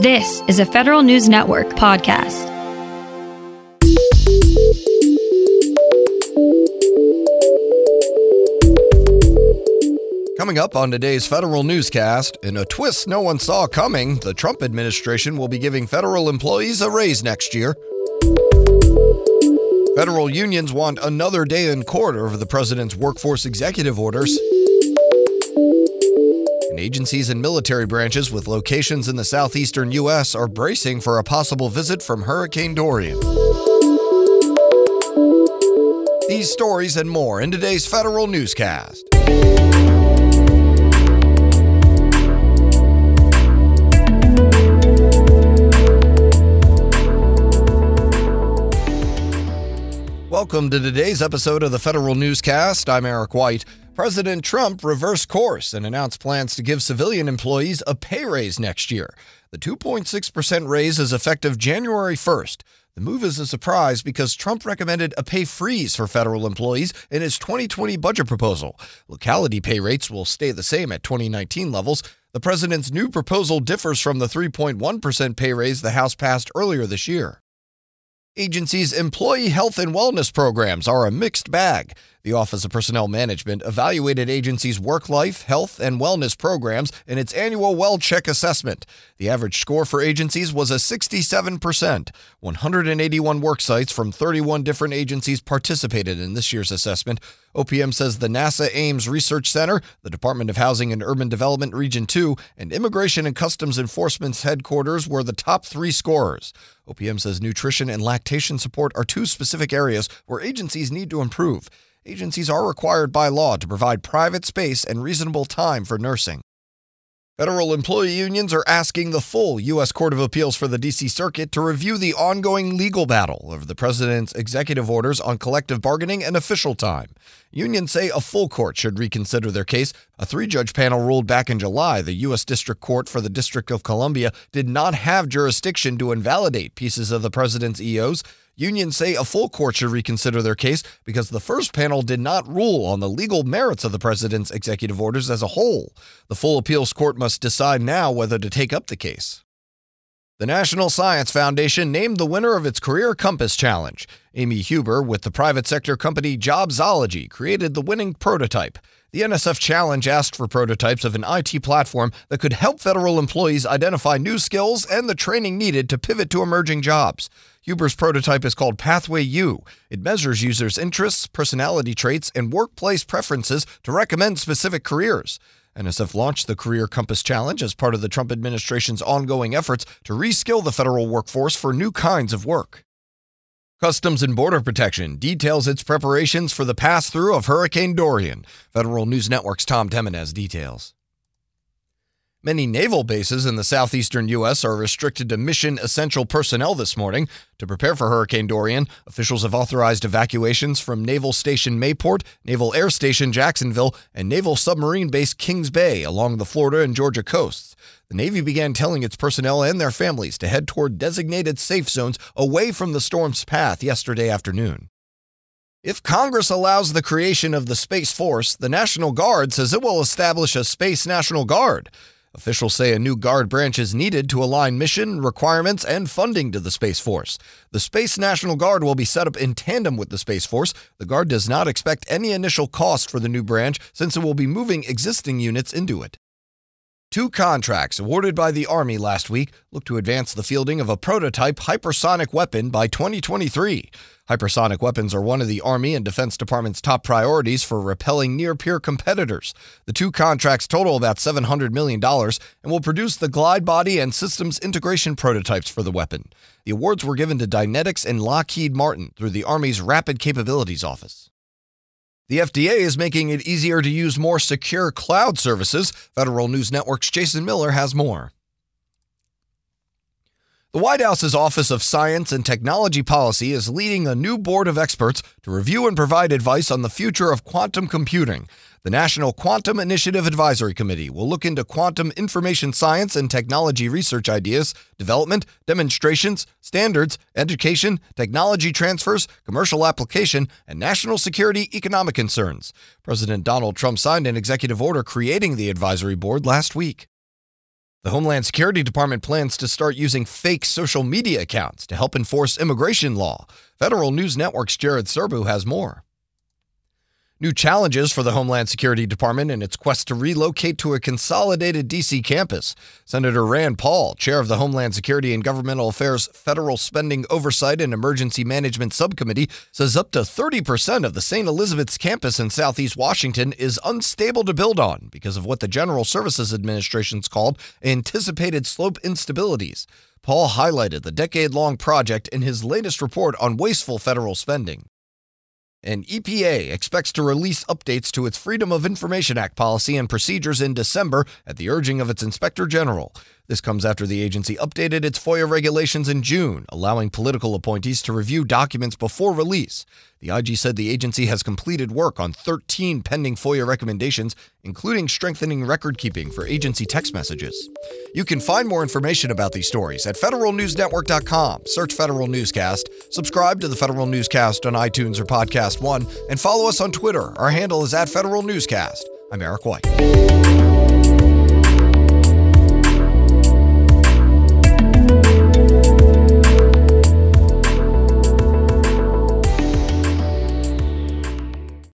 This is a Federal News Network podcast. Coming up on today's federal newscast, in a twist no one saw coming, the Trump administration will be giving federal employees a raise next year. Federal unions want another day in court over the president's workforce executive orders. And agencies and military branches with locations in the southeastern U.S. are bracing for a possible visit from Hurricane Dorian. These stories and more in today's federal newscast. Welcome to today's episode of the Federal Newscast. I'm Eric White. President Trump reversed course and announced plans to give civilian employees a pay raise next year. The 2.6% raise is effective January 1st. The move is a surprise because Trump recommended a pay freeze for federal employees in his 2020 budget proposal. Locality pay rates will stay the same at 2019 levels. The president's new proposal differs from the 3.1% pay raise the House passed earlier this year. Agencies' employee health and wellness programs are a mixed bag. The Office of Personnel Management evaluated agencies' work life, health, and wellness programs in its annual Well Check assessment. The average score for agencies was a 67%. 181 work sites from 31 different agencies participated in this year's assessment. OPM says the NASA Ames Research Center, the Department of Housing and Urban Development Region 2, and Immigration and Customs Enforcement's headquarters were the top three scorers. OPM says nutrition and lactation support are two specific areas where agencies need to improve. Agencies are required by law to provide private space and reasonable time for nursing. Federal employee unions are asking the full U.S. Court of Appeals for the D.C. Circuit to review the ongoing legal battle over the president's executive orders on collective bargaining and official time. Unions say a full court should reconsider their case. A three judge panel ruled back in July the U.S. District Court for the District of Columbia did not have jurisdiction to invalidate pieces of the president's EOs. Unions say a full court should reconsider their case because the first panel did not rule on the legal merits of the president's executive orders as a whole. The full appeals court must decide now whether to take up the case. The National Science Foundation named the winner of its Career Compass Challenge. Amy Huber, with the private sector company Jobsology, created the winning prototype. The NSF Challenge asked for prototypes of an IT platform that could help federal employees identify new skills and the training needed to pivot to emerging jobs. Huber's prototype is called Pathway U. It measures users' interests, personality traits, and workplace preferences to recommend specific careers. NSF launched the Career Compass Challenge as part of the Trump administration's ongoing efforts to reskill the federal workforce for new kinds of work. Customs and Border Protection details its preparations for the pass through of Hurricane Dorian. Federal News Network's Tom Temin has details. Many naval bases in the southeastern U.S. are restricted to mission essential personnel this morning. To prepare for Hurricane Dorian, officials have authorized evacuations from Naval Station Mayport, Naval Air Station Jacksonville, and Naval Submarine Base Kings Bay along the Florida and Georgia coasts. The Navy began telling its personnel and their families to head toward designated safe zones away from the storm's path yesterday afternoon. If Congress allows the creation of the Space Force, the National Guard says it will establish a Space National Guard. Officials say a new Guard branch is needed to align mission, requirements, and funding to the Space Force. The Space National Guard will be set up in tandem with the Space Force. The Guard does not expect any initial cost for the new branch since it will be moving existing units into it. Two contracts awarded by the Army last week look to advance the fielding of a prototype hypersonic weapon by 2023. Hypersonic weapons are one of the Army and Defense Department's top priorities for repelling near peer competitors. The two contracts total about $700 million and will produce the glide body and systems integration prototypes for the weapon. The awards were given to Dynetics and Lockheed Martin through the Army's Rapid Capabilities Office. The FDA is making it easier to use more secure cloud services. Federal News Network's Jason Miller has more. The White House's Office of Science and Technology Policy is leading a new board of experts to review and provide advice on the future of quantum computing. The National Quantum Initiative Advisory Committee will look into quantum information science and technology research ideas, development, demonstrations, standards, education, technology transfers, commercial application, and national security economic concerns. President Donald Trump signed an executive order creating the advisory board last week. The Homeland Security Department plans to start using fake social media accounts to help enforce immigration law. Federal News Network's Jared Serbu has more. New challenges for the Homeland Security Department in its quest to relocate to a consolidated D.C. campus. Senator Rand Paul, chair of the Homeland Security and Governmental Affairs Federal Spending Oversight and Emergency Management Subcommittee, says up to 30% of the St. Elizabeth's campus in southeast Washington is unstable to build on because of what the General Services Administration's called anticipated slope instabilities. Paul highlighted the decade long project in his latest report on wasteful federal spending. An EPA expects to release updates to its Freedom of Information Act policy and procedures in December at the urging of its Inspector General. This comes after the agency updated its FOIA regulations in June, allowing political appointees to review documents before release. The IG said the agency has completed work on 13 pending FOIA recommendations, including strengthening record keeping for agency text messages. You can find more information about these stories at federalnewsnetwork.com. Search Federal Newscast, subscribe to the Federal Newscast on iTunes or Podcast One, and follow us on Twitter. Our handle is at Federal Newscast. I'm Eric White.